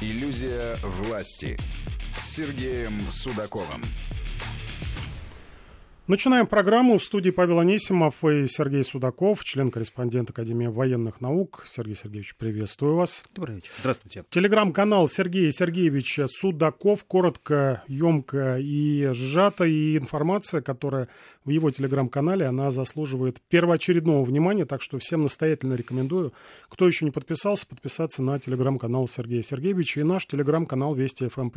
Иллюзия власти с Сергеем Судаковым. Начинаем программу. В студии Павел Анисимов и Сергей Судаков, член-корреспондент Академии военных наук. Сергей Сергеевич, приветствую вас. Добрый вечер. Здравствуйте. Телеграм-канал Сергея Сергеевича Судаков. Коротко, емко и сжато. И информация, которая в его телеграм-канале, она заслуживает первоочередного внимания. Так что всем настоятельно рекомендую, кто еще не подписался, подписаться на телеграм-канал Сергея Сергеевича и наш телеграм-канал Вести ФМ+.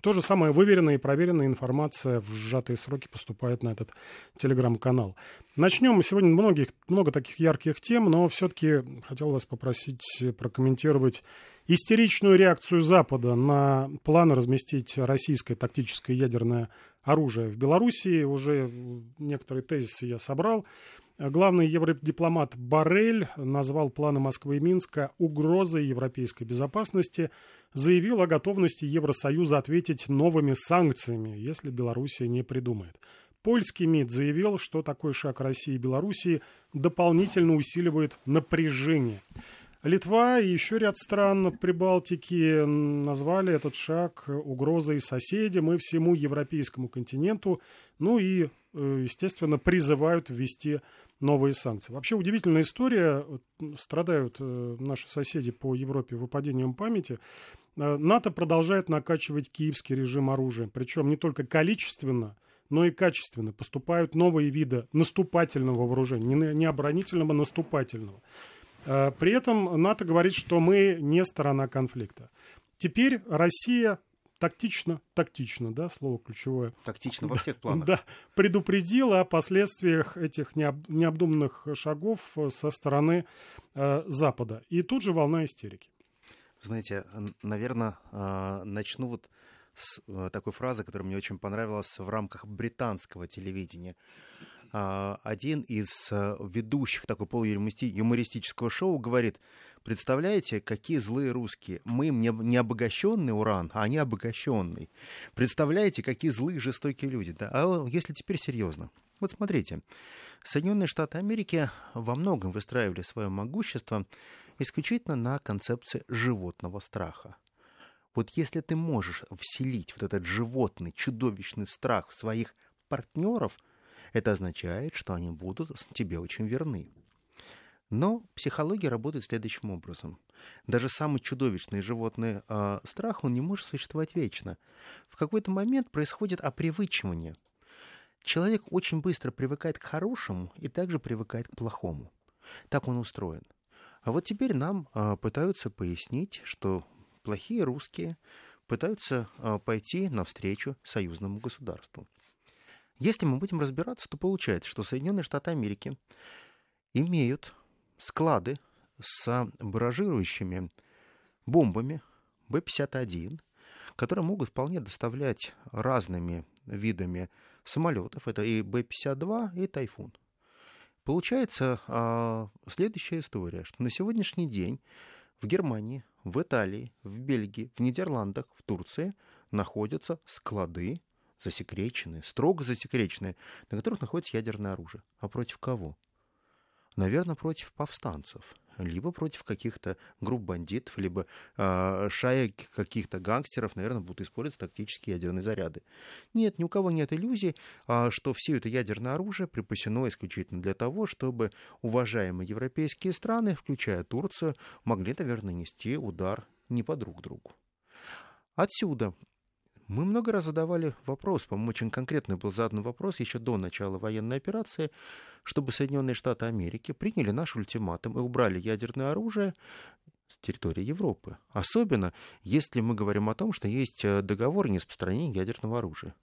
То же самое выверенная и проверенная информация в сжатые сроки поступает на этот телеграм-канал. Начнем. Сегодня многих, много таких ярких тем, но все-таки хотел вас попросить прокомментировать истеричную реакцию Запада на планы разместить российское тактическое ядерное оружие в Белоруссии. Уже некоторые тезисы я собрал. Главный евродипломат Барель назвал планы Москвы и Минска угрозой европейской безопасности, заявил о готовности Евросоюза ответить новыми санкциями, если Белоруссия не придумает. Польский МИД заявил, что такой шаг России и Белоруссии дополнительно усиливает напряжение. Литва и еще ряд стран Прибалтики назвали этот шаг угрозой соседям и всему европейскому континенту, ну и, э, естественно, призывают ввести новые санкции. Вообще удивительная история. Страдают э, наши соседи по Европе выпадением памяти. Э, НАТО продолжает накачивать киевский режим оружия. Причем не только количественно, но и качественно. Поступают новые виды наступательного вооружения. Не оборонительного, а наступательного. Э, при этом НАТО говорит, что мы не сторона конфликта. Теперь Россия тактично, тактично, да, слово ключевое. Тактично во всех планах. Да, предупредила о последствиях этих необ, необдуманных шагов со стороны э, Запада. И тут же волна истерики. Знаете, наверное, э, начну вот с э, такой фразы, которая мне очень понравилась в рамках британского телевидения. А, один из э, ведущих такой полуюмористического шоу говорит, представляете, какие злые русские. Мы не обогащенный уран, а они обогащенный. Представляете, какие злые жестокие люди. Да? А если теперь серьезно. Вот смотрите, Соединенные Штаты Америки во многом выстраивали свое могущество исключительно на концепции животного страха. Вот если ты можешь вселить вот этот животный, чудовищный страх в своих партнеров – это означает, что они будут тебе очень верны. Но психология работает следующим образом. Даже самый чудовищный животный э, страх, он не может существовать вечно. В какой-то момент происходит опривычивание. Человек очень быстро привыкает к хорошему и также привыкает к плохому. Так он устроен. А вот теперь нам э, пытаются пояснить, что плохие русские пытаются э, пойти навстречу союзному государству. Если мы будем разбираться, то получается, что Соединенные Штаты Америки имеют склады с баражирующими бомбами Б-51, которые могут вполне доставлять разными видами самолетов. Это и Б-52, и Тайфун. Получается а, следующая история, что на сегодняшний день в Германии, в Италии, в Бельгии, в Нидерландах, в Турции находятся склады засекреченные, строго засекреченные, на которых находится ядерное оружие. А против кого? Наверное, против повстанцев, либо против каких-то групп бандитов, либо э, шаек каких-то гангстеров, наверное, будут использовать тактические ядерные заряды. Нет, ни у кого нет иллюзий, э, что все это ядерное оружие припасено исключительно для того, чтобы уважаемые европейские страны, включая Турцию, могли, наверное, нести удар не по друг другу. Отсюда мы много раз задавали вопрос, по-моему, очень конкретный был задан вопрос еще до начала военной операции, чтобы Соединенные Штаты Америки приняли наш ультиматум и убрали ядерное оружие с территории Европы. Особенно, если мы говорим о том, что есть э, договор о нераспространении ядерного оружия.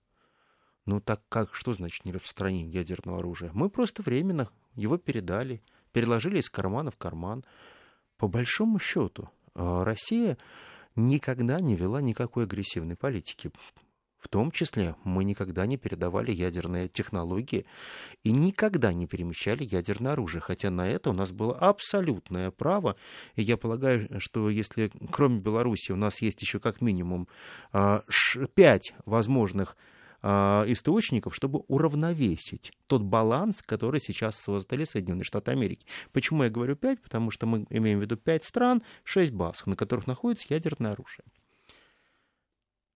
Ну так как, что значит нераспространение ядерного оружия? Мы просто временно его передали, переложили из кармана в карман. По большому счету, э, Россия никогда не вела никакой агрессивной политики. В том числе мы никогда не передавали ядерные технологии и никогда не перемещали ядерное оружие, хотя на это у нас было абсолютное право. И я полагаю, что если кроме Беларуси у нас есть еще как минимум а, пять возможных источников, чтобы уравновесить тот баланс, который сейчас создали Соединенные Штаты Америки. Почему я говорю пять? Потому что мы имеем в виду пять стран, шесть баз, на которых находится ядерное оружие.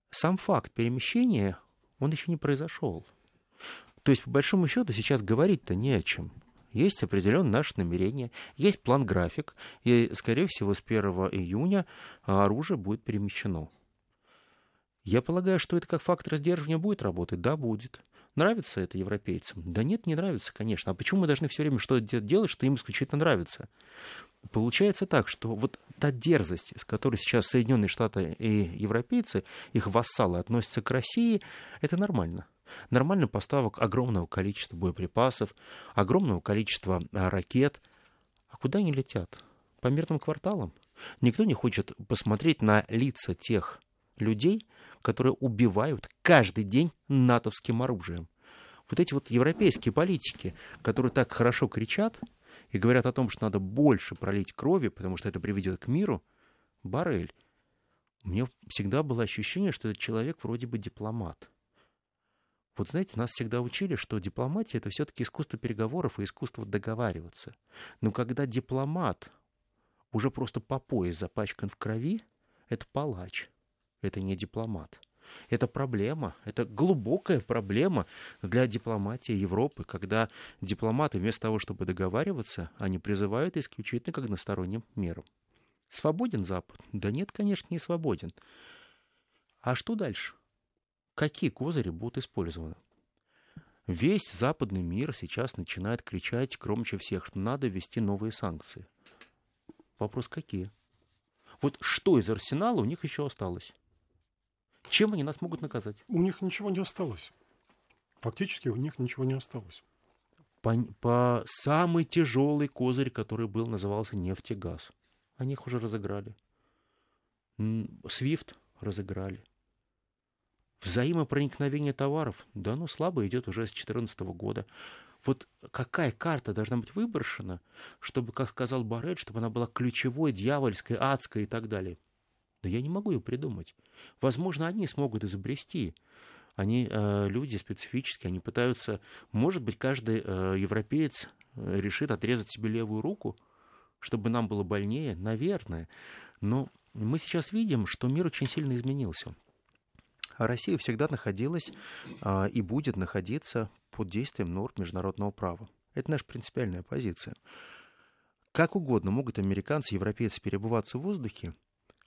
сам факт перемещения, он еще не произошел. То есть, по большому счету, сейчас говорить-то не о чем. Есть определенное наше намерение, есть план-график, и, скорее всего, с 1 июня оружие будет перемещено. Я полагаю, что это как фактор сдерживания будет работать? Да, будет. Нравится это европейцам? Да нет, не нравится, конечно. А почему мы должны все время что-то делать, что им исключительно нравится? Получается так, что вот та дерзость, с которой сейчас Соединенные Штаты и европейцы, их вассалы относятся к России, это нормально. Нормально поставок огромного количества боеприпасов, огромного количества а, ракет. А куда они летят? По мирным кварталам? Никто не хочет посмотреть на лица тех людей, которые убивают каждый день натовским оружием. Вот эти вот европейские политики, которые так хорошо кричат и говорят о том, что надо больше пролить крови, потому что это приведет к миру, Барель, у меня всегда было ощущение, что этот человек вроде бы дипломат. Вот знаете, нас всегда учили, что дипломатия это все-таки искусство переговоров и искусство договариваться. Но когда дипломат уже просто по пояс запачкан в крови, это палач это не дипломат. Это проблема, это глубокая проблема для дипломатии Европы, когда дипломаты вместо того, чтобы договариваться, они призывают исключительно к односторонним мерам. Свободен Запад? Да нет, конечно, не свободен. А что дальше? Какие козыри будут использованы? Весь западный мир сейчас начинает кричать громче всех, что надо ввести новые санкции. Вопрос какие? Вот что из арсенала у них еще осталось? Чем они нас могут наказать? У них ничего не осталось. Фактически у них ничего не осталось. По, по самый тяжелый козырь, который был, назывался нефть и газ. Они их уже разыграли. Свифт разыграли. Взаимопроникновение товаров, да, ну слабо идет уже с 2014 года. Вот какая карта должна быть выброшена, чтобы, как сказал Барель, чтобы она была ключевой, дьявольской, адской и так далее? Да я не могу ее придумать. Возможно, они смогут изобрести. Они э, люди специфические, они пытаются, может быть, каждый э, европеец э, решит отрезать себе левую руку, чтобы нам было больнее, наверное. Но мы сейчас видим, что мир очень сильно изменился. Россия всегда находилась э, и будет находиться под действием норм международного права. Это наша принципиальная позиция. Как угодно могут американцы, европейцы перебываться в воздухе,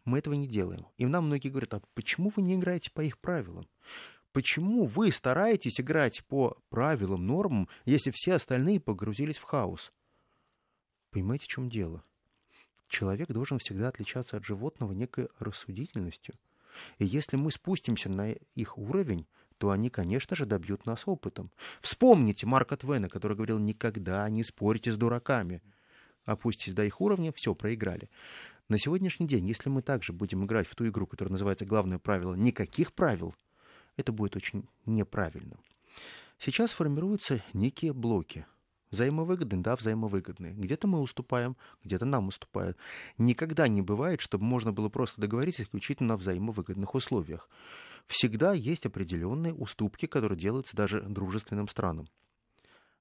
мы этого не делаем. И нам многие говорят, а почему вы не играете по их правилам? Почему вы стараетесь играть по правилам, нормам, если все остальные погрузились в хаос? Понимаете, в чем дело? Человек должен всегда отличаться от животного некой рассудительностью. И если мы спустимся на их уровень, то они, конечно же, добьют нас опытом. Вспомните Марка Твена, который говорил, никогда не спорьте с дураками. Опуститесь до их уровня, все, проиграли. На сегодняшний день, если мы также будем играть в ту игру, которая называется «Главное правило» никаких правил, это будет очень неправильно. Сейчас формируются некие блоки. Взаимовыгодные, да, взаимовыгодные. Где-то мы уступаем, где-то нам уступают. Никогда не бывает, чтобы можно было просто договориться исключительно на взаимовыгодных условиях. Всегда есть определенные уступки, которые делаются даже дружественным странам.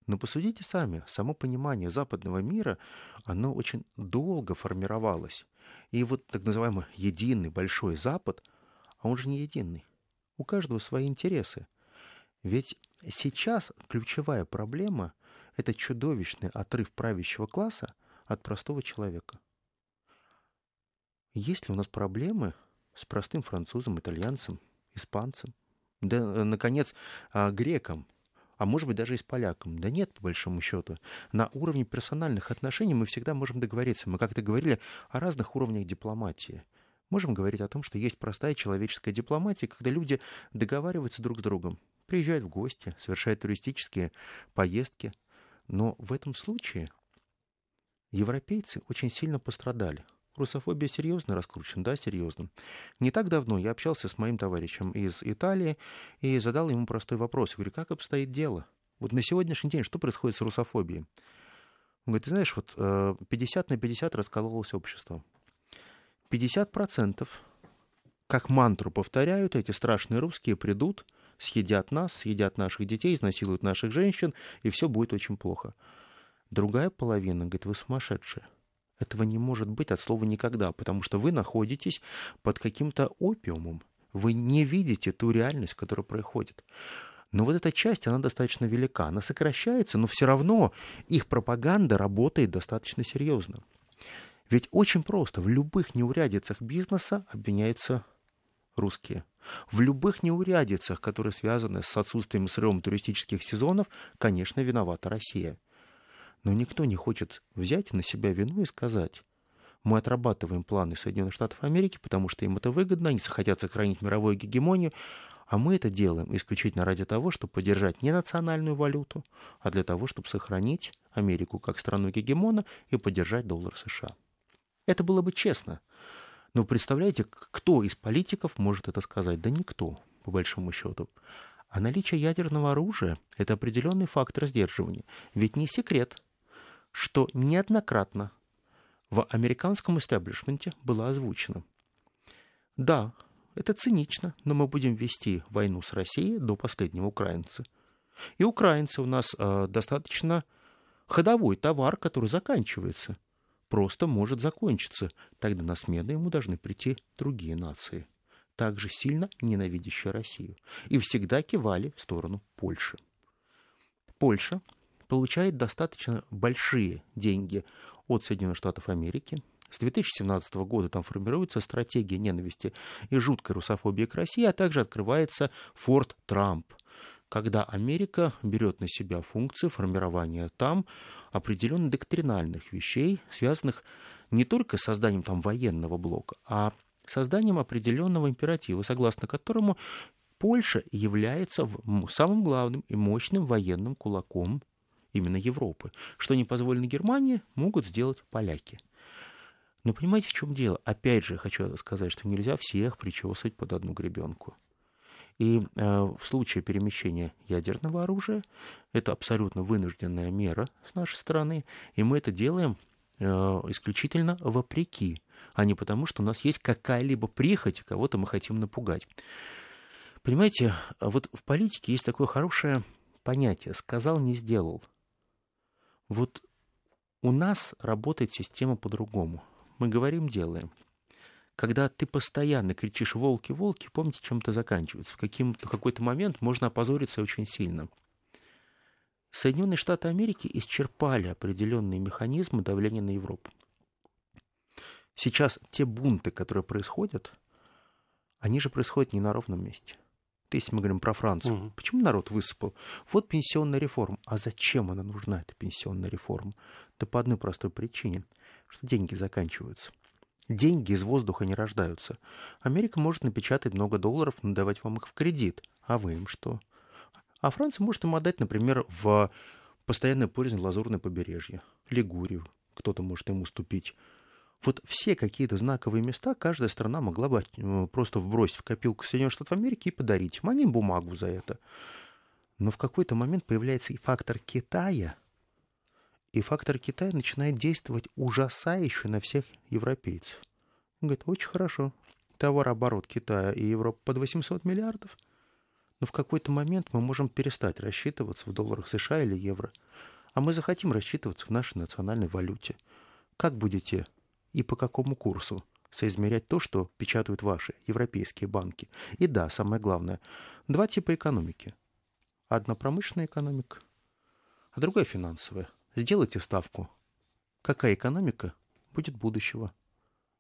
Но посудите сами, само понимание западного мира, оно очень долго формировалось. И вот так называемый единый большой Запад, а он же не единый. У каждого свои интересы. Ведь сейчас ключевая проблема – это чудовищный отрыв правящего класса от простого человека. Есть ли у нас проблемы с простым французом, итальянцем, испанцем, да, э, наконец, а, греком, а может быть даже и с поляком. Да нет, по большому счету. На уровне персональных отношений мы всегда можем договориться. Мы как-то говорили о разных уровнях дипломатии. Можем говорить о том, что есть простая человеческая дипломатия, когда люди договариваются друг с другом, приезжают в гости, совершают туристические поездки. Но в этом случае европейцы очень сильно пострадали. Русофобия серьезно раскручена? Да, серьезно. Не так давно я общался с моим товарищем из Италии и задал ему простой вопрос. Я говорю, как обстоит дело? Вот на сегодняшний день что происходит с русофобией? Он говорит, ты знаешь, вот 50 э, на 50 раскололось общество. 50% как мантру повторяют, эти страшные русские придут, съедят нас, съедят наших детей, изнасилуют наших женщин, и все будет очень плохо. Другая половина говорит, вы сумасшедшие. Этого не может быть от слова никогда, потому что вы находитесь под каким-то опиумом. Вы не видите ту реальность, которая происходит. Но вот эта часть, она достаточно велика. Она сокращается, но все равно их пропаганда работает достаточно серьезно. Ведь очень просто. В любых неурядицах бизнеса обвиняются русские. В любых неурядицах, которые связаны с отсутствием срывом туристических сезонов, конечно, виновата Россия. Но никто не хочет взять на себя вину и сказать, мы отрабатываем планы Соединенных Штатов Америки, потому что им это выгодно, они хотят сохранить мировую гегемонию, а мы это делаем исключительно ради того, чтобы поддержать не национальную валюту, а для того, чтобы сохранить Америку как страну гегемона и поддержать доллар США. Это было бы честно. Но представляете, кто из политиков может это сказать? Да никто, по большому счету. А наличие ядерного оружия – это определенный фактор сдерживания. Ведь не секрет, что неоднократно в американском истеблишменте было озвучено. Да, это цинично, но мы будем вести войну с Россией до последнего украинца. И украинцы у нас э, достаточно ходовой товар, который заканчивается. Просто может закончиться. Тогда на смену ему должны прийти другие нации, также сильно ненавидящие Россию. И всегда кивали в сторону Польши. Польша получает достаточно большие деньги от Соединенных Штатов Америки. С 2017 года там формируется стратегия ненависти и жуткой русофобии к России, а также открывается Форт Трамп, когда Америка берет на себя функции формирования там определенных доктринальных вещей, связанных не только с созданием там военного блока, а созданием определенного императива, согласно которому Польша является самым главным и мощным военным кулаком именно Европы. Что не позволено Германии, могут сделать поляки. Но понимаете, в чем дело? Опять же, хочу сказать, что нельзя всех причесывать под одну гребенку. И э, в случае перемещения ядерного оружия это абсолютно вынужденная мера с нашей стороны, и мы это делаем э, исключительно вопреки, а не потому, что у нас есть какая-либо прихоть, кого-то мы хотим напугать. Понимаете, вот в политике есть такое хорошее понятие «сказал, не сделал». Вот у нас работает система по-другому. Мы говорим, делаем. Когда ты постоянно кричишь «волки, волки», помните, чем это заканчивается. В, каким в какой-то момент можно опозориться очень сильно. Соединенные Штаты Америки исчерпали определенные механизмы давления на Европу. Сейчас те бунты, которые происходят, они же происходят не на ровном месте – если мы говорим про Францию, угу. почему народ высыпал? Вот пенсионная реформа. А зачем она нужна, эта пенсионная реформа? Да по одной простой причине, что деньги заканчиваются. Деньги из воздуха не рождаются. Америка может напечатать много долларов, но давать вам их в кредит. А вы им что? А Франция может им отдать, например, в постоянное пользование лазурное побережье, Лигурию. Кто-то может им уступить. Вот все какие-то знаковые места каждая страна могла бы э, просто вбросить в копилку Соединенных Штатов Америки и подарить. Им бумагу за это. Но в какой-то момент появляется и фактор Китая, и фактор Китая начинает действовать ужасающе на всех европейцев. Он говорит, очень хорошо, товарооборот Китая и Европы под 800 миллиардов, но в какой-то момент мы можем перестать рассчитываться в долларах США или евро, а мы захотим рассчитываться в нашей национальной валюте. Как будете и по какому курсу соизмерять то, что печатают ваши европейские банки. И да, самое главное, два типа экономики. Одна промышленная экономика, а другая финансовая. Сделайте ставку. Какая экономика будет будущего?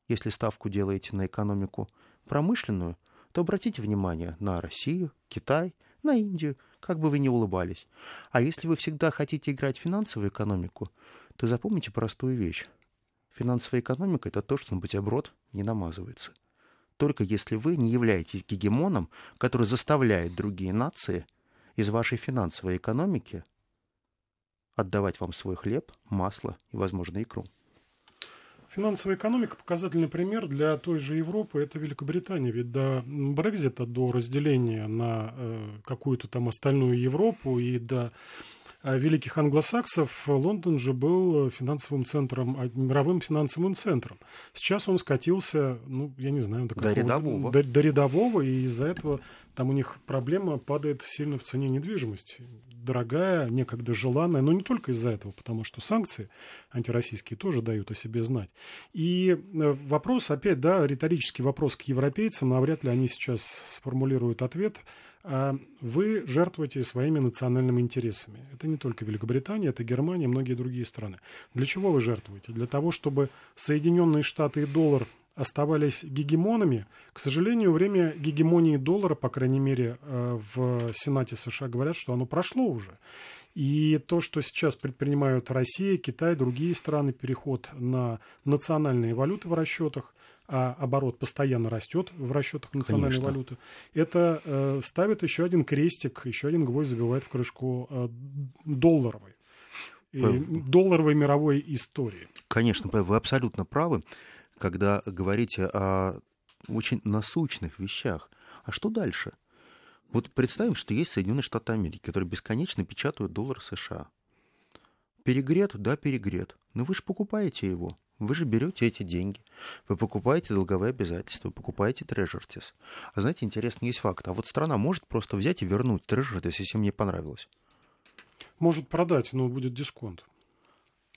Если ставку делаете на экономику промышленную, то обратите внимание на Россию, Китай, на Индию, как бы вы ни улыбались. А если вы всегда хотите играть в финансовую экономику, то запомните простую вещь. Финансовая экономика – это то, что на бутерброд не намазывается. Только если вы не являетесь гегемоном, который заставляет другие нации из вашей финансовой экономики отдавать вам свой хлеб, масло и, возможно, икру. Финансовая экономика – показательный пример для той же Европы. Это Великобритания. Ведь до Брекзита, до разделения на э, какую-то там остальную Европу и до великих англосаксов Лондон же был финансовым центром, а, мировым финансовым центром. Сейчас он скатился, ну, я не знаю, до, до рядового. До, до рядового, и из-за этого там у них проблема падает сильно в цене недвижимости. дорогая, некогда желанная, но не только из-за этого, потому что санкции антироссийские тоже дают о себе знать. И э, вопрос, опять, да, риторический вопрос к европейцам, но вряд ли они сейчас сформулируют ответ. А вы жертвуете своими национальными интересами. Это не только Великобритания, это Германия многие другие страны. Для чего вы жертвуете? Для того, чтобы Соединенные Штаты и доллар оставались гегемонами. К сожалению, время гегемонии доллара, по крайней мере, э, в Сенате США говорят, что оно прошло уже. И то, что сейчас предпринимают Россия, Китай, другие страны, переход на национальные валюты в расчетах, а оборот постоянно растет в расчетах национальной Конечно. валюты, это э, ставит еще один крестик, еще один гвоздь забивает в крышку э, долларовой. Долларовой мировой истории. Конечно, вы абсолютно правы когда говорите о очень насущных вещах. А что дальше? Вот представим, что есть Соединенные Штаты Америки, которые бесконечно печатают доллар США. Перегрет, да, перегрет. Но вы же покупаете его. Вы же берете эти деньги. Вы покупаете долговые обязательства, покупаете трежертис. А знаете, интересный есть факт. А вот страна может просто взять и вернуть трежертис, если мне понравилось. Может продать, но будет дисконт.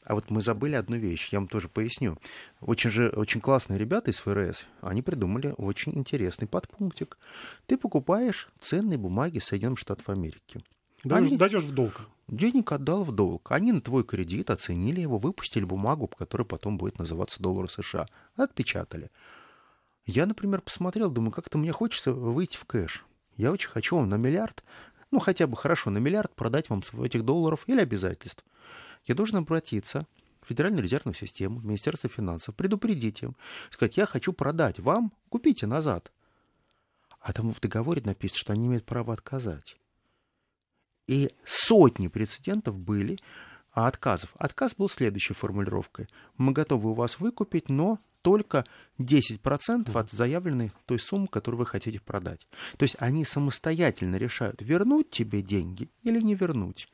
А вот мы забыли одну вещь, я вам тоже поясню. Очень же очень классные ребята из ФРС, они придумали очень интересный подпунктик. Ты покупаешь ценные бумаги Соединенных Штатов Америки. Даешь, они... Даешь в долг. Денег отдал в долг. Они на твой кредит оценили его, выпустили бумагу, которая потом будет называться доллары США. Отпечатали. Я, например, посмотрел, думаю, как-то мне хочется выйти в кэш. Я очень хочу вам на миллиард, ну хотя бы хорошо, на миллиард продать вам этих долларов или обязательств я должен обратиться в Федеральную резервную систему, в Министерство финансов, предупредить им, сказать, я хочу продать вам, купите назад. А там в договоре написано, что они имеют право отказать. И сотни прецедентов были а отказов. Отказ был следующей формулировкой. Мы готовы у вас выкупить, но только 10% от заявленной той суммы, которую вы хотите продать. То есть они самостоятельно решают, вернуть тебе деньги или не вернуть.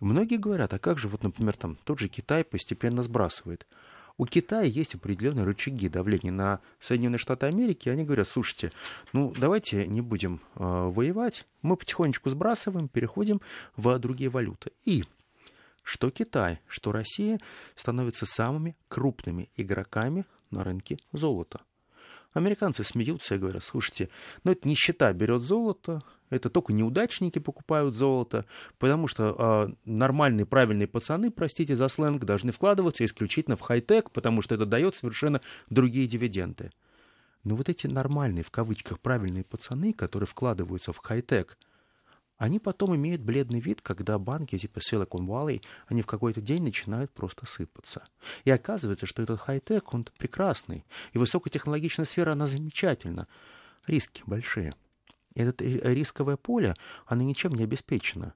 Многие говорят, а как же, вот, например, там тот же Китай постепенно сбрасывает. У Китая есть определенные рычаги давления на Соединенные Штаты Америки. Они говорят, слушайте, ну давайте не будем э, воевать, мы потихонечку сбрасываем, переходим в другие валюты. И что Китай, что Россия становятся самыми крупными игроками на рынке золота. Американцы смеются и говорят, слушайте, ну это нищета берет золото, это только неудачники покупают золото, потому что э, нормальные, правильные пацаны, простите за сленг, должны вкладываться исключительно в хай-тек, потому что это дает совершенно другие дивиденды. Но вот эти нормальные, в кавычках, правильные пацаны, которые вкладываются в хай-тек, они потом имеют бледный вид, когда банки типа Silicon Valley, они в какой-то день начинают просто сыпаться. И оказывается, что этот хай-тек, он прекрасный. И высокотехнологичная сфера, она замечательна. Риски большие. И это рисковое поле, оно ничем не обеспечено.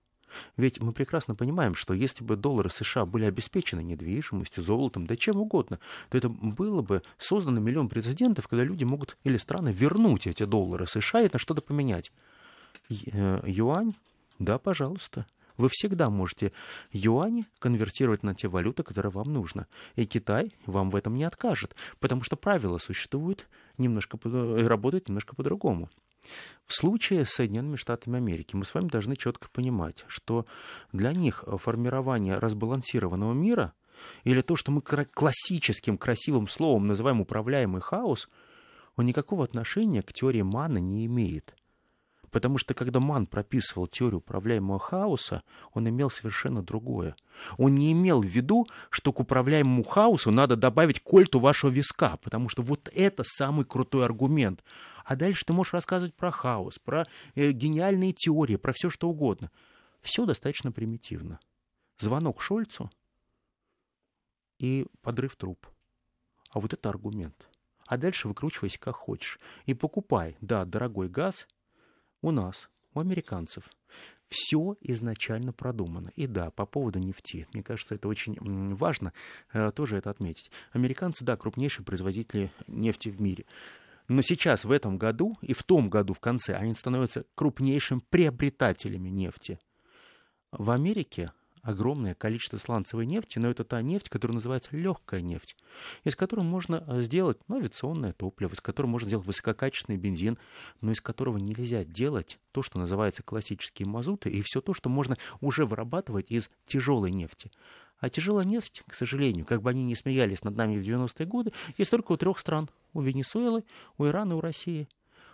Ведь мы прекрасно понимаем, что если бы доллары США были обеспечены недвижимостью, золотом, да чем угодно, то это было бы создано миллион прецедентов, когда люди могут или страны вернуть эти доллары США и на что-то поменять. Юань? Да, пожалуйста. Вы всегда можете юани конвертировать на те валюты, которые вам нужно. И Китай вам в этом не откажет, потому что правила существуют немножко, э, работают немножко по-другому. В случае с Соединенными Штатами Америки мы с вами должны четко понимать, что для них формирование разбалансированного мира или то, что мы классическим красивым словом называем управляемый хаос, он никакого отношения к теории Мана не имеет. Потому что когда Ман прописывал теорию управляемого хаоса, он имел совершенно другое. Он не имел в виду, что к управляемому хаосу надо добавить кольту вашего виска, потому что вот это самый крутой аргумент. А дальше ты можешь рассказывать про хаос, про э, гениальные теории, про все что угодно. Все достаточно примитивно. Звонок Шольцу и подрыв труб. А вот это аргумент. А дальше выкручивайся как хочешь. И покупай, да, дорогой газ – у нас, у американцев, все изначально продумано. И да, по поводу нефти, мне кажется, это очень важно э, тоже это отметить. Американцы, да, крупнейшие производители нефти в мире. Но сейчас, в этом году и в том году в конце, они становятся крупнейшим приобретателями нефти. В Америке огромное количество сланцевой нефти, но это та нефть, которая называется легкая нефть, из которой можно э, сделать ну, авиационное топливо, из которого можно сделать высококачественный бензин, но из которого нельзя делать то, что называется классические мазуты, и все то, что можно уже вырабатывать из тяжелой нефти. А тяжелая нефть, к сожалению, как бы они ни смеялись над нами в 90-е годы, есть только у трех стран. У Венесуэлы, у Ирана и у России.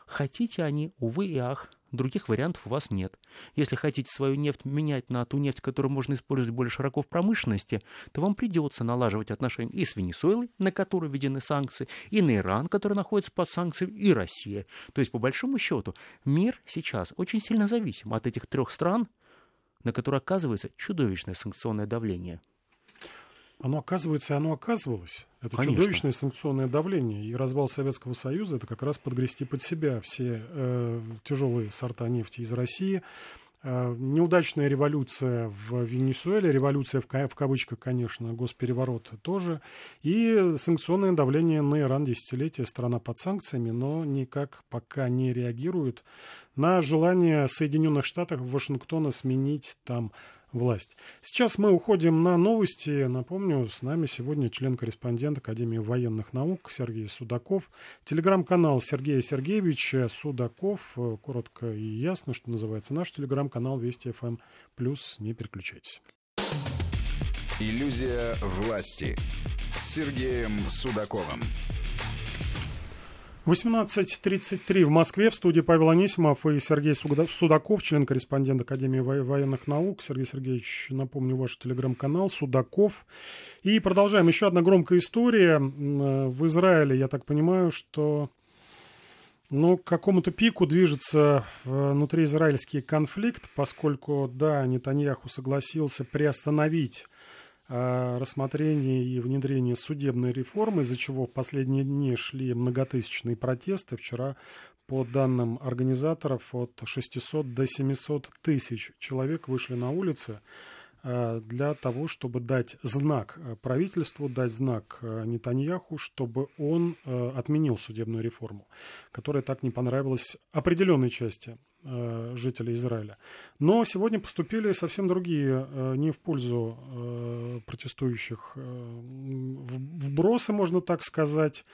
Хотите они, увы и ах, других вариантов у вас нет. Если хотите свою нефть менять на ту нефть, которую можно использовать более широко в промышленности, то вам придется налаживать отношения и с Венесуэлой, на которую введены санкции, и на Иран, который находится под санкциями, и Россия. То есть, по большому счету, мир сейчас очень сильно зависим от этих трех стран, на которые оказывается чудовищное санкционное давление. Оно оказывается, оно оказывалось. Это Конечно. чудовищное санкционное давление. И развал Советского Союза это как раз подгрести под себя все э, тяжелые сорта нефти из России. Э, неудачная революция в Венесуэле, революция в, в кавычках, конечно, госпереворот тоже. И санкционное давление на Иран десятилетия, страна под санкциями, но никак пока не реагирует на желание Соединенных Штатов Вашингтона сменить там власть. Сейчас мы уходим на новости. Напомню, с нами сегодня член-корреспондент Академии военных наук Сергей Судаков. Телеграм-канал Сергея Сергеевича Судаков. Коротко и ясно, что называется наш телеграм-канал Вести ФМ+. Эм плюс не переключайтесь. Иллюзия власти с Сергеем Судаковым. 18.33 в Москве. В студии Павел Анисимов и Сергей Судаков, член-корреспондент Академии военных наук. Сергей Сергеевич, напомню, ваш телеграм-канал Судаков. И продолжаем. Еще одна громкая история. В Израиле, я так понимаю, что ну, к какому-то пику движется внутриизраильский конфликт, поскольку, да, Нетаньяху согласился приостановить рассмотрении и внедрении судебной реформы, из-за чего в последние дни шли многотысячные протесты. Вчера, по данным организаторов, от 600 до 700 тысяч человек вышли на улицы Э, для того, чтобы дать знак э, правительству, дать знак э, Нетаньяху, чтобы он отменил судебную реформу, которая так не понравилась определенной части жителей Израиля. Но сегодня поступили совсем другие, не в пользу протестующих вбросы, можно так сказать.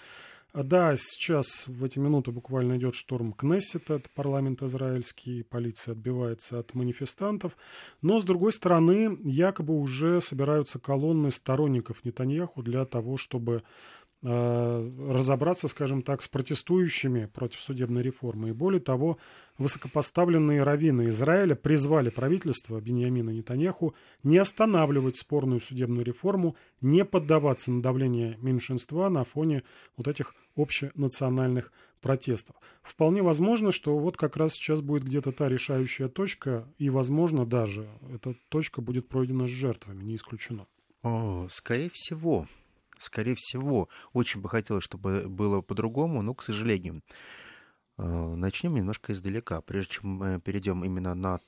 Да, сейчас в эти минуты буквально идет штурм Кнессета, это парламент израильский, полиция отбивается от манифестантов. Но, с другой стороны, якобы уже собираются колонны сторонников Нетаньяху для того, чтобы разобраться, скажем так, с протестующими против судебной реформы. И более того, высокопоставленные раввины Израиля призвали правительство Беньямина Нетаньяху не останавливать спорную судебную реформу, не поддаваться на давление меньшинства на фоне вот этих общенациональных протестов. Вполне возможно, что вот как раз сейчас будет где-то та решающая точка, и, возможно, даже эта точка будет пройдена с жертвами, не исключено. О, скорее всего, скорее всего, очень бы хотелось, чтобы было по-другому, но, к сожалению, э, начнем немножко издалека. Прежде чем перейдем именно на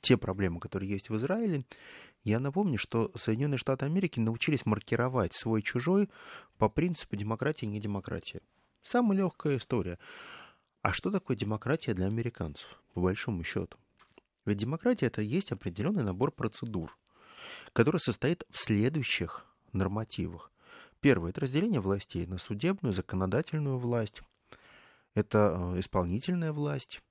те проблемы, которые есть в Израиле, я напомню, что Соединенные Штаты Америки научились маркировать свой-чужой по принципу демократии и не демократии. Самая легкая история. А что такое демократия для американцев, по большому счету? Ведь демократия это есть определенный набор процедур, который состоит в следующих нормативах. Первое – это разделение властей на судебную, законодательную власть. Это э, исполнительная власть.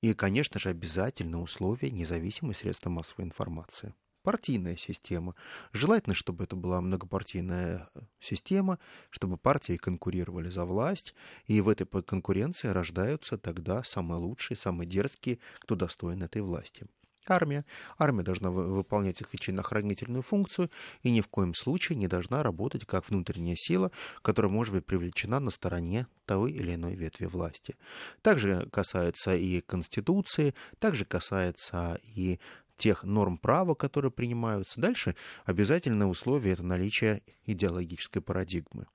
И, конечно же, обязательно условие независимой средства массовой информации. Партийная система. Желательно, чтобы это была многопартийная э, система, чтобы партии конкурировали за власть, и в этой конкуренции рождаются тогда самые лучшие, самые дерзкие, кто достоин этой власти армия. Армия должна выполнять исключительно-охранительную функцию и ни в коем случае не должна работать как внутренняя сила, которая может быть привлечена на стороне той или иной ветви власти. Также касается и Конституции, также касается и тех норм права, которые принимаются. Дальше обязательное условие – это наличие идеологической парадигмы.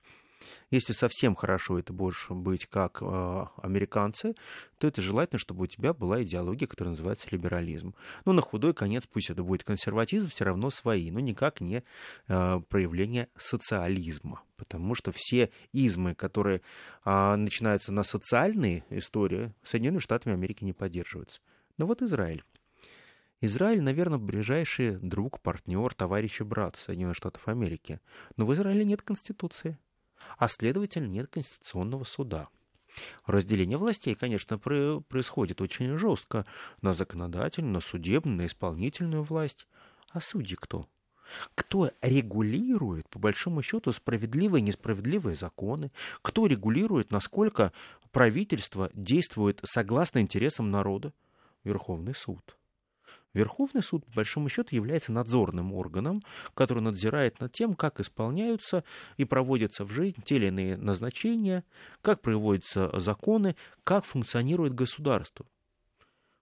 Если совсем хорошо это будешь быть как э, американцы, то это желательно, чтобы у тебя была идеология, которая называется либерализм. Ну, на худой конец пусть это будет консерватизм, все равно свои, но никак не э, проявление социализма. Потому что все измы, которые э, начинаются на социальные истории, Соединенными Штатами Америки не поддерживаются. Но вот Израиль. Израиль, наверное, ближайший друг, партнер, товарищ и брат Соединенных Штатов Америки. Но в Израиле нет конституции, а следовательно нет конституционного суда. Разделение властей, конечно, происходит очень жестко на законодательную, на судебную, на исполнительную власть. А судьи кто? Кто регулирует, по большому счету, справедливые и несправедливые законы? Кто регулирует, насколько правительство действует согласно интересам народа? Верховный суд. Верховный суд, по большому счету, является надзорным органом, который надзирает над тем, как исполняются и проводятся в жизнь те или иные назначения, как проводятся законы, как функционирует государство.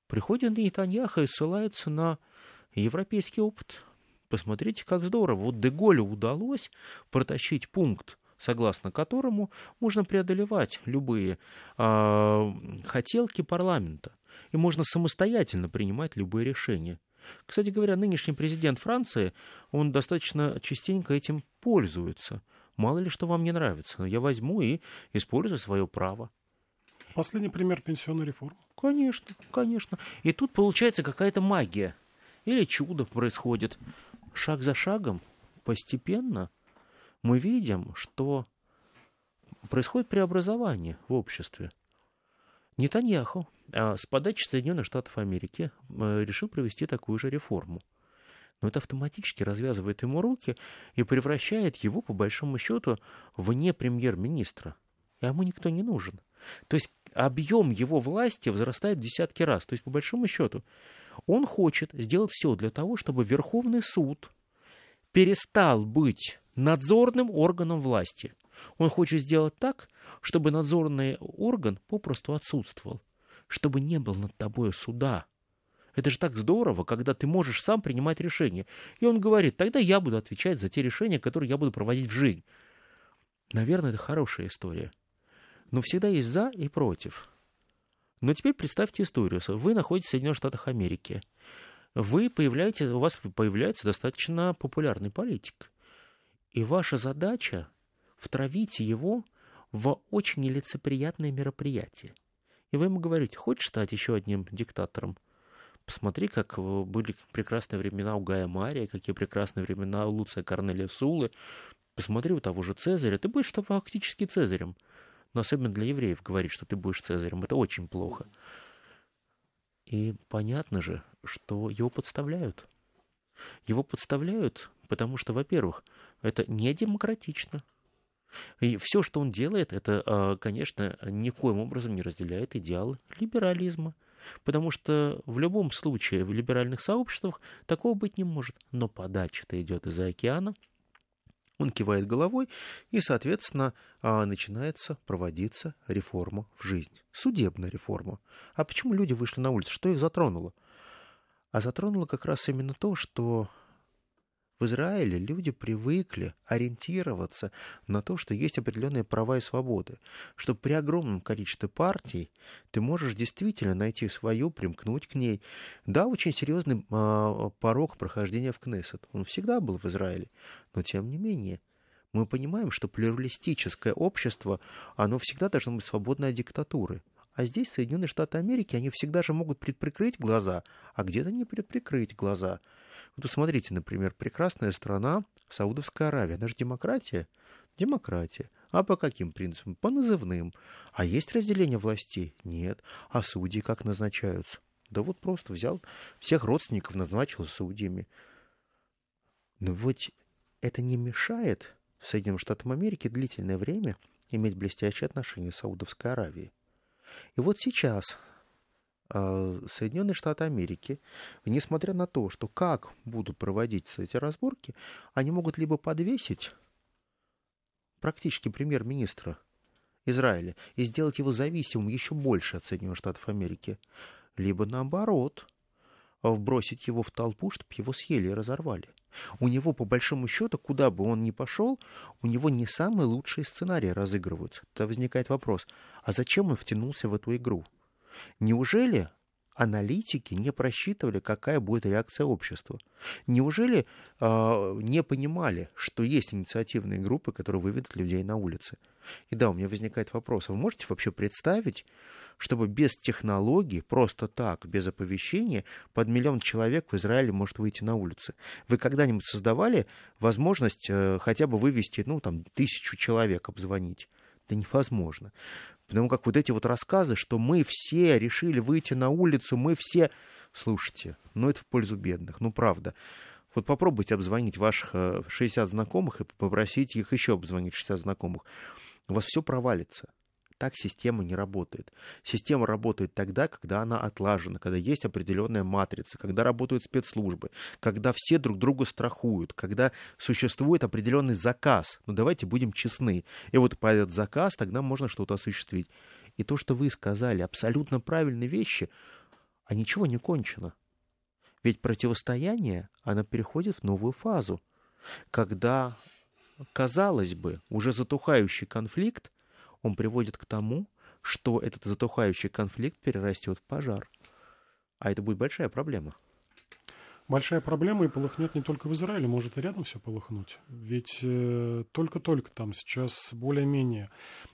Приходит Нетаньяхо и ссылается на европейский опыт. Посмотрите, как здорово. Вот Деголю удалось протащить пункт, согласно которому можно преодолевать любые э, хотелки парламента и можно самостоятельно принимать любые решения. Кстати говоря, нынешний президент Франции, он достаточно частенько этим пользуется. Мало ли что вам не нравится, я возьму и использую свое право. Последний пример пенсионной реформы. Конечно, конечно. И тут получается какая-то магия. Или чудо происходит. Шаг за шагом, постепенно, мы видим, что происходит преобразование в обществе. Нетаньяху а, с подачи Соединенных Штатов Америки э, решил провести такую же реформу. Но это автоматически развязывает ему руки и превращает его, по большому счету, вне премьер-министра. И ему никто не нужен. То есть объем его власти возрастает в десятки раз. То есть, по большому счету, он хочет сделать все для того, чтобы Верховный суд перестал быть надзорным органом власти. Он хочет сделать так, чтобы надзорный орган попросту отсутствовал, чтобы не было над тобой суда. Это же так здорово, когда ты можешь сам принимать решения. И он говорит, тогда я буду отвечать за те решения, которые я буду проводить в жизнь. Наверное, это хорошая история. Но всегда есть за и против. Но теперь представьте историю. Вы находитесь в Соединенных Штатах Америки. Вы появляетесь, у вас появляется достаточно популярный политик. И ваша задача втравить его в очень нелицеприятное мероприятие. И вы ему говорите, хочешь стать еще одним диктатором? Посмотри, как э, были прекрасные времена у Гая Мария, какие прекрасные времена у Луция Корнелия Сулы. Посмотри у того же Цезаря. Ты будешь фактически Цезарем. Но особенно для евреев говорить, что ты будешь Цезарем, это очень плохо. И понятно же, что его подставляют. Его подставляют, потому что, во-первых, это не демократично. И все, что он делает, это, а, конечно, никоим образом не разделяет идеалы либерализма. Потому что в любом случае в либеральных сообществах такого быть не может. Но подача-то идет из-за океана. Он кивает головой, и, соответственно, а, начинается проводиться реформа в жизнь. Судебная реформа. А почему люди вышли на улицу? Что их затронуло? А затронуло как раз именно то, что в Израиле люди привыкли ориентироваться на то, что есть определенные права и свободы, что при огромном количестве партий ты можешь действительно найти свою, примкнуть к ней. Да, очень серьезный э, порог прохождения в Кнессет. Он всегда был в Израиле, но тем не менее мы понимаем, что плюралистическое общество, оно всегда должно быть свободной от диктатуры. А здесь Соединенные Штаты Америки, они всегда же могут предприкрыть глаза, а где-то не предприкрыть глаза. Вот смотрите, например, прекрасная страна Саудовская Аравия. Она же демократия? Демократия. А по каким принципам? По назывным. А есть разделение властей? Нет. А судьи как назначаются? Да вот просто взял всех родственников, назначил судьями. Но вот это не мешает Соединенным Штатам Америки длительное время иметь блестящие отношения с Саудовской Аравией. И вот сейчас Соединенные Штаты Америки, несмотря на то, что как будут проводиться эти разборки, они могут либо подвесить практически премьер-министра Израиля и сделать его зависимым еще больше от Соединенных Штатов Америки, либо наоборот, вбросить его в толпу, чтобы его съели и разорвали. У него, по большому счету, куда бы он ни пошел, у него не самые лучшие сценарии разыгрываются. Тогда возникает вопрос, а зачем он втянулся в эту игру? Неужели аналитики не просчитывали, какая будет реакция общества. Неужели э, не понимали, что есть инициативные группы, которые выведут людей на улицы? И да, у меня возникает вопрос, а вы можете вообще представить, чтобы без технологий, просто так, без оповещения, под миллион человек в Израиле может выйти на улицы? Вы когда-нибудь создавали возможность э, хотя бы вывести, ну, там, тысячу человек обзвонить? Это невозможно. Потому как вот эти вот рассказы, что мы все решили выйти на улицу, мы все... Слушайте, ну это в пользу бедных, ну правда. Вот попробуйте обзвонить ваших 60 э, знакомых и попросить их еще обзвонить 60 знакомых. У вас все провалится так система не работает. Система работает тогда, когда она отлажена, когда есть определенная матрица, когда работают спецслужбы, когда все друг друга страхуют, когда существует определенный заказ. Ну давайте будем честны. И вот по этот заказ тогда можно что-то осуществить. И то, что вы сказали, абсолютно правильные вещи, а ничего не кончено. Ведь противостояние, оно переходит в новую фазу, когда, казалось бы, уже затухающий конфликт он приводит к тому, что этот затухающий конфликт перерастет в пожар. А это будет большая проблема. Большая проблема и полыхнет не только в Израиле, может и рядом все полыхнуть. Ведь э, только-только там сейчас более-менее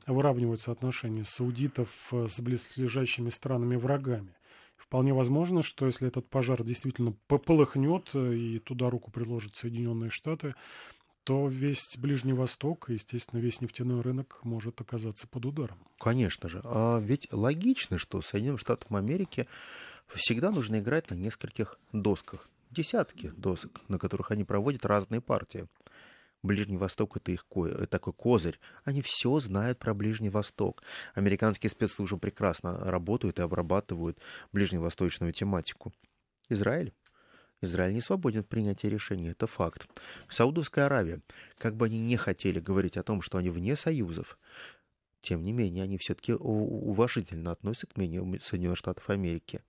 выравниваются отношения саудитов э, с близлежащими странами врагами. Вполне возможно, что если этот пожар действительно полыхнет э, и туда руку приложат Соединенные Штаты, то весь Ближний Восток и, естественно, весь нефтяной рынок может оказаться под ударом. Конечно же. А ведь логично, что Соединенным Штатам Америки всегда нужно играть на нескольких досках. Десятки досок, на которых они проводят разные партии. Ближний Восток это их ко... такой козырь. Они все знают про Ближний Восток. Американские спецслужбы прекрасно работают и обрабатывают ближневосточную тематику. Израиль Израиль не свободен в принятии решений, это факт. Саудовская Аравия, как бы они не хотели говорить о том, что они вне союзов, тем не менее, они все-таки уважительно относятся к мнению Соединенных Штатов Америки.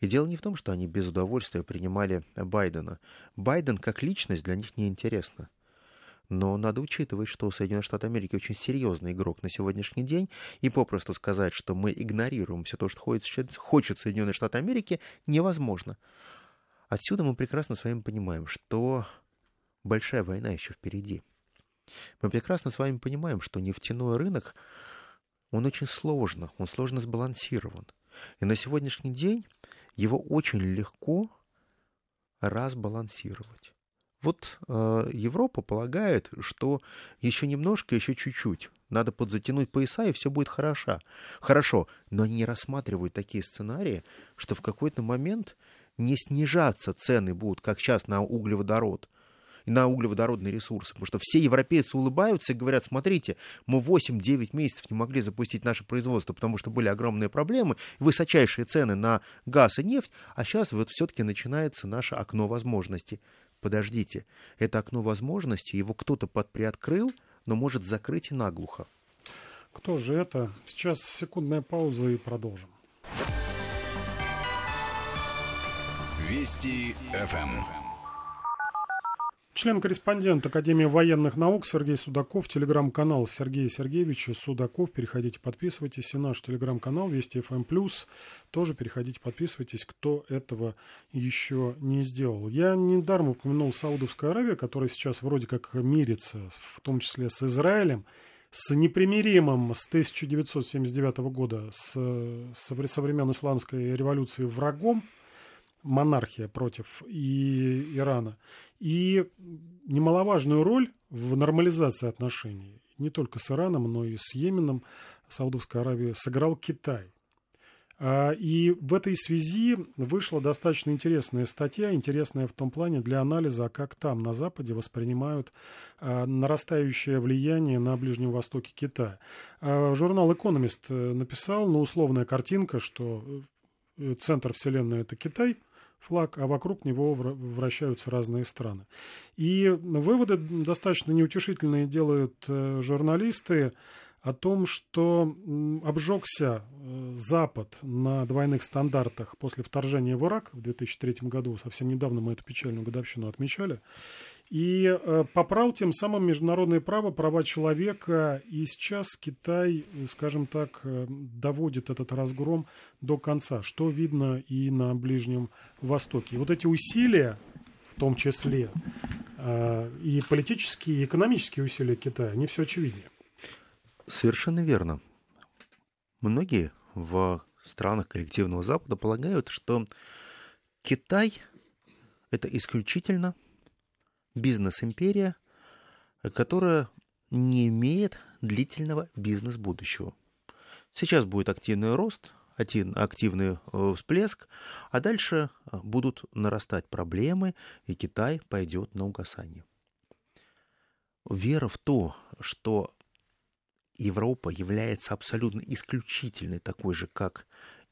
И дело не в том, что они без удовольствия принимали Байдена. Байден как личность для них неинтересна. Но надо учитывать, что Соединенные Штаты Америки очень серьезный игрок на сегодняшний день, и попросту сказать, что мы игнорируем все то, что хочет, хочет Соединенные Штаты Америки, невозможно. Отсюда мы прекрасно с вами понимаем, что большая война еще впереди. Мы прекрасно с вами понимаем, что нефтяной рынок, он очень сложно, он сложно сбалансирован. И на сегодняшний день его очень легко разбалансировать. Вот э, Европа полагает, что еще немножко, еще чуть-чуть. Надо подзатянуть пояса, и все будет хорошо. Хорошо, но они не рассматривают такие сценарии, что в какой-то момент не снижаться цены будут, как сейчас на углеводород и на углеводородные ресурсы. Потому что все европейцы улыбаются и говорят, смотрите, мы 8-9 месяцев не могли запустить наше производство, потому что были огромные проблемы, высочайшие цены на газ и нефть, а сейчас вот все-таки начинается наше окно возможностей. Подождите, это окно возможностей, его кто-то подприоткрыл, но может закрыть и наглухо. Кто же это? Сейчас секундная пауза и продолжим. Вести ФМ. Член-корреспондент Академии военных наук Сергей Судаков, телеграм-канал Сергея Сергеевича Судаков. Переходите, подписывайтесь. И наш телеграм-канал Вести ФМ Плюс. Тоже переходите, подписывайтесь, кто этого еще не сделал. Я недаром упомянул Саудовскую Аравию, которая сейчас вроде как мирится, в том числе с Израилем с непримиримым с 1979 года, с, со времен исламской революции врагом, монархия против и Ирана. И немаловажную роль в нормализации отношений не только с Ираном, но и с Йеменом Саудовской Аравии сыграл Китай. А, и в этой связи вышла достаточно интересная статья, интересная в том плане для анализа, как там, на Западе, воспринимают а, нарастающее влияние на Ближнем Востоке Китая. А, журнал «Экономист» написал, ну, условная картинка, что э, центр Вселенной – это Китай – флаг, а вокруг него вращаются разные страны. И выводы достаточно неутешительные делают э, журналисты. О том, что обжегся э, Запад на двойных стандартах после вторжения в Ирак в 2003 году. Совсем недавно мы эту печальную годовщину отмечали. И э, попрал тем самым международное право, права человека. И сейчас Китай, скажем так, э, доводит этот разгром до конца, что видно и на Ближнем Востоке. И вот эти усилия, в том числе, и политические, и экономические усилия Китая, они все очевиднее. Совершенно верно. Многие в странах коллективного Запада полагают, что Китай – это исключительно бизнес-империя, которая не имеет длительного бизнес-будущего. Сейчас будет активный рост, активный э, всплеск, а дальше э, будут нарастать проблемы, и Китай пойдет на угасание. Вера в то, что Европа является абсолютно исключительной, такой же, как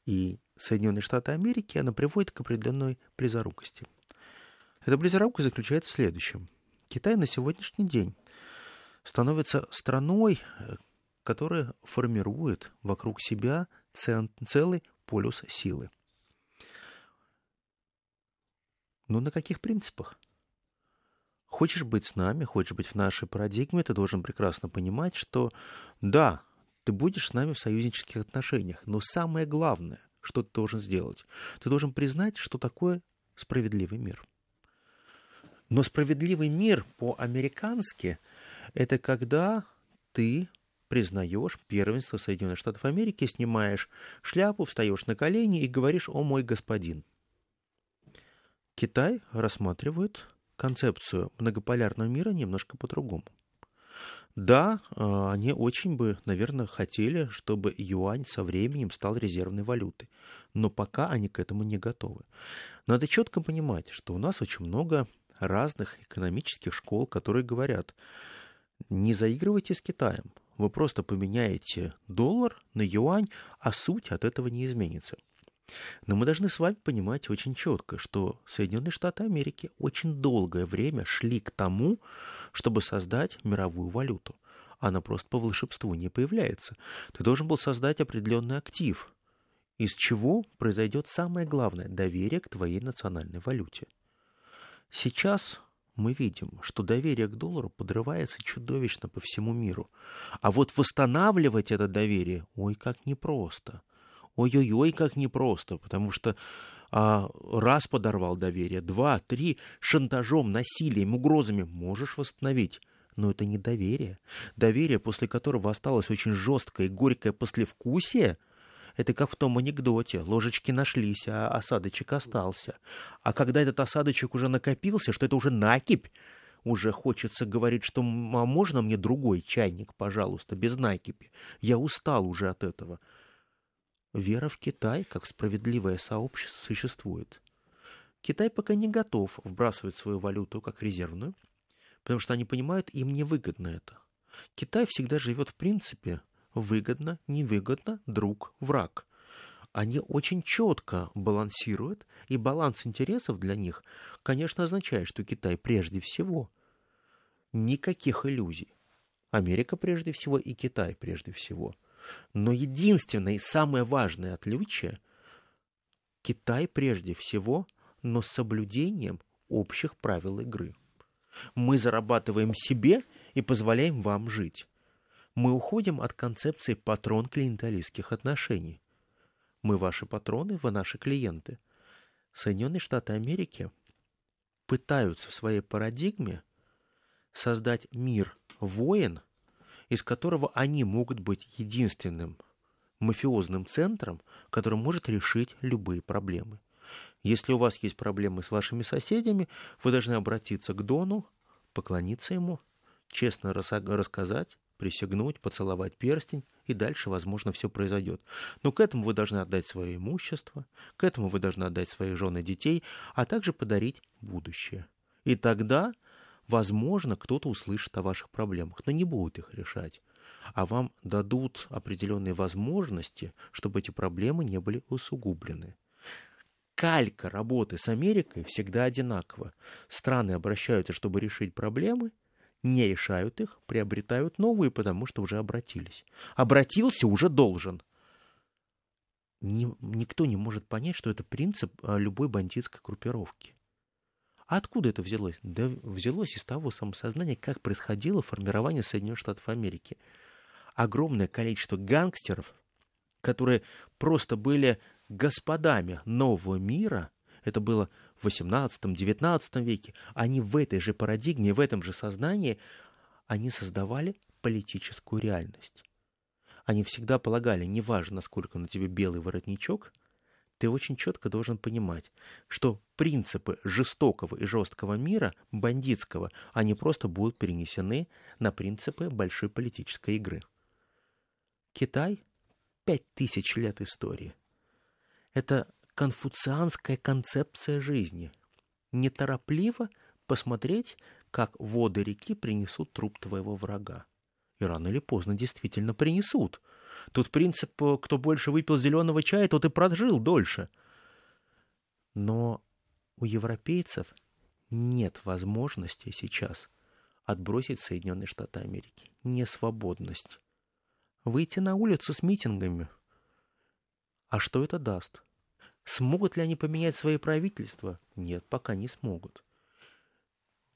и Соединенные Штаты Америки, она приводит к определенной близорукости. Эта близорукость заключается в следующем. Китай на сегодняшний день становится страной, которая формирует вокруг себя целый полюс силы. Но на каких принципах? Хочешь быть с нами, хочешь быть в нашей парадигме, ты должен прекрасно понимать, что да, ты будешь с нами в союзнических отношениях, но самое главное, что ты должен сделать, ты должен признать, что такое справедливый мир. Но справедливый мир по-американски – это когда ты признаешь первенство Соединенных Штатов Америки, снимаешь шляпу, встаешь на колени и говоришь «О мой господин». Китай рассматривает концепцию многополярного мира немножко по-другому. Да, а, они очень бы, наверное, хотели, чтобы юань со временем стал резервной валютой. Но пока они к этому не готовы. Надо четко понимать, что у нас очень много разных экономических школ, которые говорят, не заигрывайте с Китаем. Вы просто поменяете доллар на юань, а суть от этого не изменится. Но мы должны с вами понимать очень четко, что Соединенные Штаты Америки очень долгое время шли к тому, чтобы создать мировую валюту. Она просто по волшебству не появляется. Ты должен был создать определенный актив, из чего произойдет самое главное – доверие к твоей национальной валюте. Сейчас мы видим, что доверие к доллару подрывается чудовищно по всему миру. А вот восстанавливать это доверие, ой, как непросто – ой-ой-ой, как непросто, потому что а, раз подорвал доверие, два, три, шантажом, насилием, угрозами можешь восстановить. Но это не доверие. Доверие, после которого осталось очень жесткое и горькое послевкусие, это как в том анекдоте. Ложечки нашлись, а осадочек остался. А когда этот осадочек уже накопился, что это уже накипь, уже хочется говорить, что а можно мне другой чайник, пожалуйста, без накипи. Я устал уже от этого. Вера в Китай как справедливое сообщество существует. Китай пока не готов вбрасывать свою валюту как резервную, потому что они понимают, им невыгодно это. Китай всегда живет в принципе выгодно, невыгодно, друг, враг. Они очень четко балансируют, и баланс интересов для них, конечно, означает, что Китай прежде всего никаких иллюзий. Америка прежде всего и Китай прежде всего – но единственное и самое важное отличие – Китай прежде всего, но с соблюдением общих правил игры. Мы зарабатываем себе и позволяем вам жить. Мы уходим от концепции патрон-клиенталистских отношений. Мы ваши патроны, вы наши клиенты. Соединенные Штаты Америки пытаются в своей парадигме создать мир воин – из которого они могут быть единственным мафиозным центром, который может решить любые проблемы. Если у вас есть проблемы с вашими соседями, вы должны обратиться к Дону, поклониться ему, честно рассказать, присягнуть, поцеловать перстень, и дальше, возможно, все произойдет. Но к этому вы должны отдать свое имущество, к этому вы должны отдать своих жен и детей, а также подарить будущее. И тогда Возможно, кто-то услышит о ваших проблемах, но не будет их решать. А вам дадут определенные возможности, чтобы эти проблемы не были усугублены. Калька работы с Америкой всегда одинакова. Страны обращаются, чтобы решить проблемы, не решают их, приобретают новые, потому что уже обратились. Обратился, уже должен. Ни, никто не может понять, что это принцип а, любой бандитской группировки. А откуда это взялось? Да взялось из того самосознания, как происходило формирование Соединенных Штатов Америки. Огромное количество гангстеров, которые просто были господами нового мира, это было в XVIII-XIX веке, они в этой же парадигме, в этом же сознании, они создавали политическую реальность. Они всегда полагали, неважно, насколько на тебе белый воротничок – ты очень четко должен понимать, что принципы жестокого и жесткого мира, бандитского, они просто будут перенесены на принципы большой политической игры. Китай — пять тысяч лет истории. Это конфуцианская концепция жизни. Неторопливо посмотреть, как воды реки принесут труп твоего врага. И рано или поздно действительно принесут — Тут принцип, э, кто больше выпил зеленого чая, тот и прожил дольше. Но у европейцев нет возможности сейчас отбросить Соединенные Штаты Америки. Несвободность. Выйти на улицу с митингами. А что это даст? Смогут ли они поменять свои правительства? Нет, пока не смогут.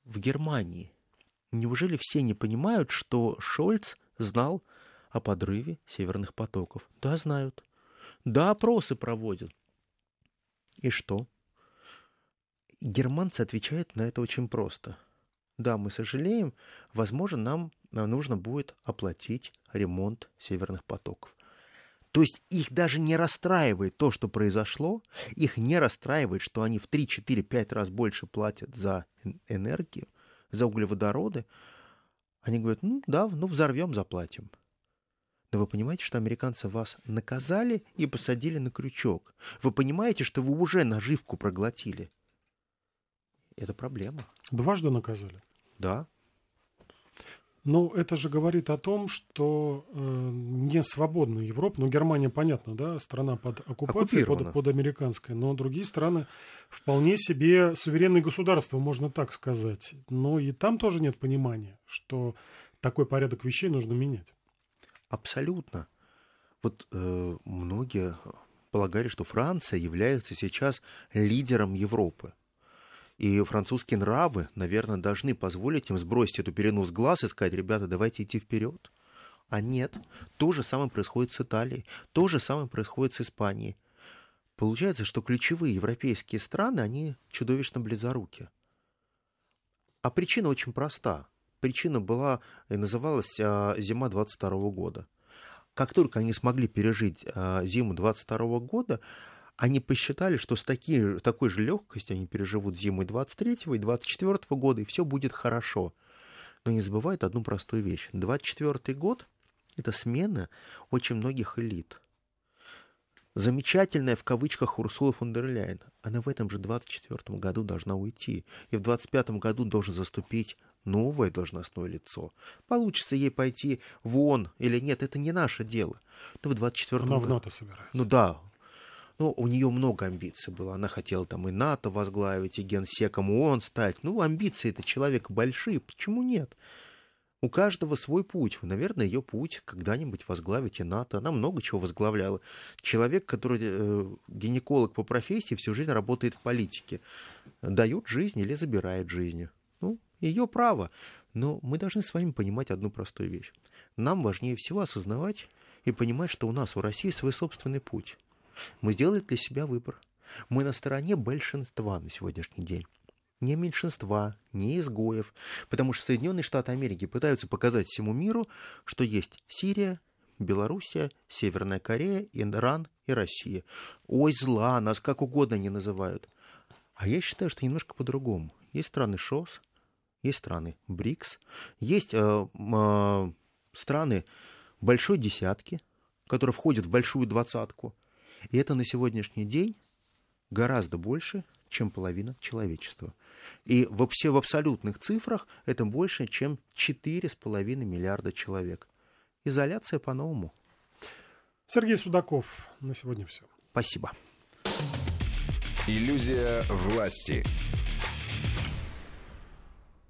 В Германии. Неужели все не понимают, что Шольц знал о подрыве северных потоков. Да, знают. Да, опросы проводят. И что? Германцы отвечают на это очень просто. Да, мы сожалеем, возможно, нам нужно будет оплатить ремонт северных потоков. То есть их даже не расстраивает то, что произошло, их не расстраивает, что они в 3, 4, 5 раз больше платят за энергию, за углеводороды. Они говорят, ну да, ну взорвем, заплатим. Но вы понимаете, что американцы вас наказали и посадили на крючок. Вы понимаете, что вы уже наживку проглотили. Это проблема. Дважды наказали? Да. Ну, это же говорит о том, что э, не свободная Европа, ну, Германия, понятно, да, страна под оккупацией, под, под американской, но другие страны вполне себе суверенные государства, можно так сказать. Но и там тоже нет понимания, что такой порядок вещей нужно менять. Абсолютно. Вот э, многие полагали, что Франция является сейчас лидером Европы. И французские нравы, наверное, должны позволить им сбросить эту перену с глаз и сказать, ребята, давайте идти вперед. А нет, то же самое происходит с Италией, то же самое происходит с Испанией. Получается, что ключевые европейские страны, они чудовищно близоруки. А причина очень проста причина была и называлась а, зима 22 года. Как только они смогли пережить а, зиму 22 года, они посчитали, что с таки, такой же легкостью они переживут зиму и 23 и 24 года, и все будет хорошо. Но не забывают одну простую вещь. 24 год — это смена очень многих элит. Замечательная в кавычках Урсула фон дер Ляйен. Она в этом же 24 году должна уйти. И в 25 году должен заступить новое должностное лицо. Получится ей пойти в ООН или нет, это не наше дело. Но в 24 Она в НАТО собирается. Ну да. Ну, у нее много амбиций было. Она хотела там и НАТО возглавить, и генсеком ООН стать. Ну, амбиции это человека большие. Почему нет? У каждого свой путь. Наверное, ее путь когда-нибудь возглавить и НАТО. Она много чего возглавляла. Человек, который э, гинеколог по профессии, всю жизнь работает в политике. Дают жизнь или забирает жизнь. Ну, ее право. Но мы должны с вами понимать одну простую вещь. Нам важнее всего осознавать и понимать, что у нас, у России, свой собственный путь. Мы сделали для себя выбор. Мы на стороне большинства на сегодняшний день. Не меньшинства, не изгоев. Потому что Соединенные Штаты Америки пытаются показать всему миру, что есть Сирия, Белоруссия, Северная Корея, Иран и Россия. Ой, зла, нас как угодно не называют. А я считаю, что немножко по-другому. Есть страны ШОС, есть страны БРИКС, есть э, э, страны большой десятки, которые входят в большую двадцатку. И это на сегодняшний день гораздо больше, чем половина человечества. И в, все в абсолютных цифрах это больше, чем 4,5 миллиарда человек. Изоляция по-новому. Сергей Судаков. На сегодня все. Спасибо. Иллюзия власти.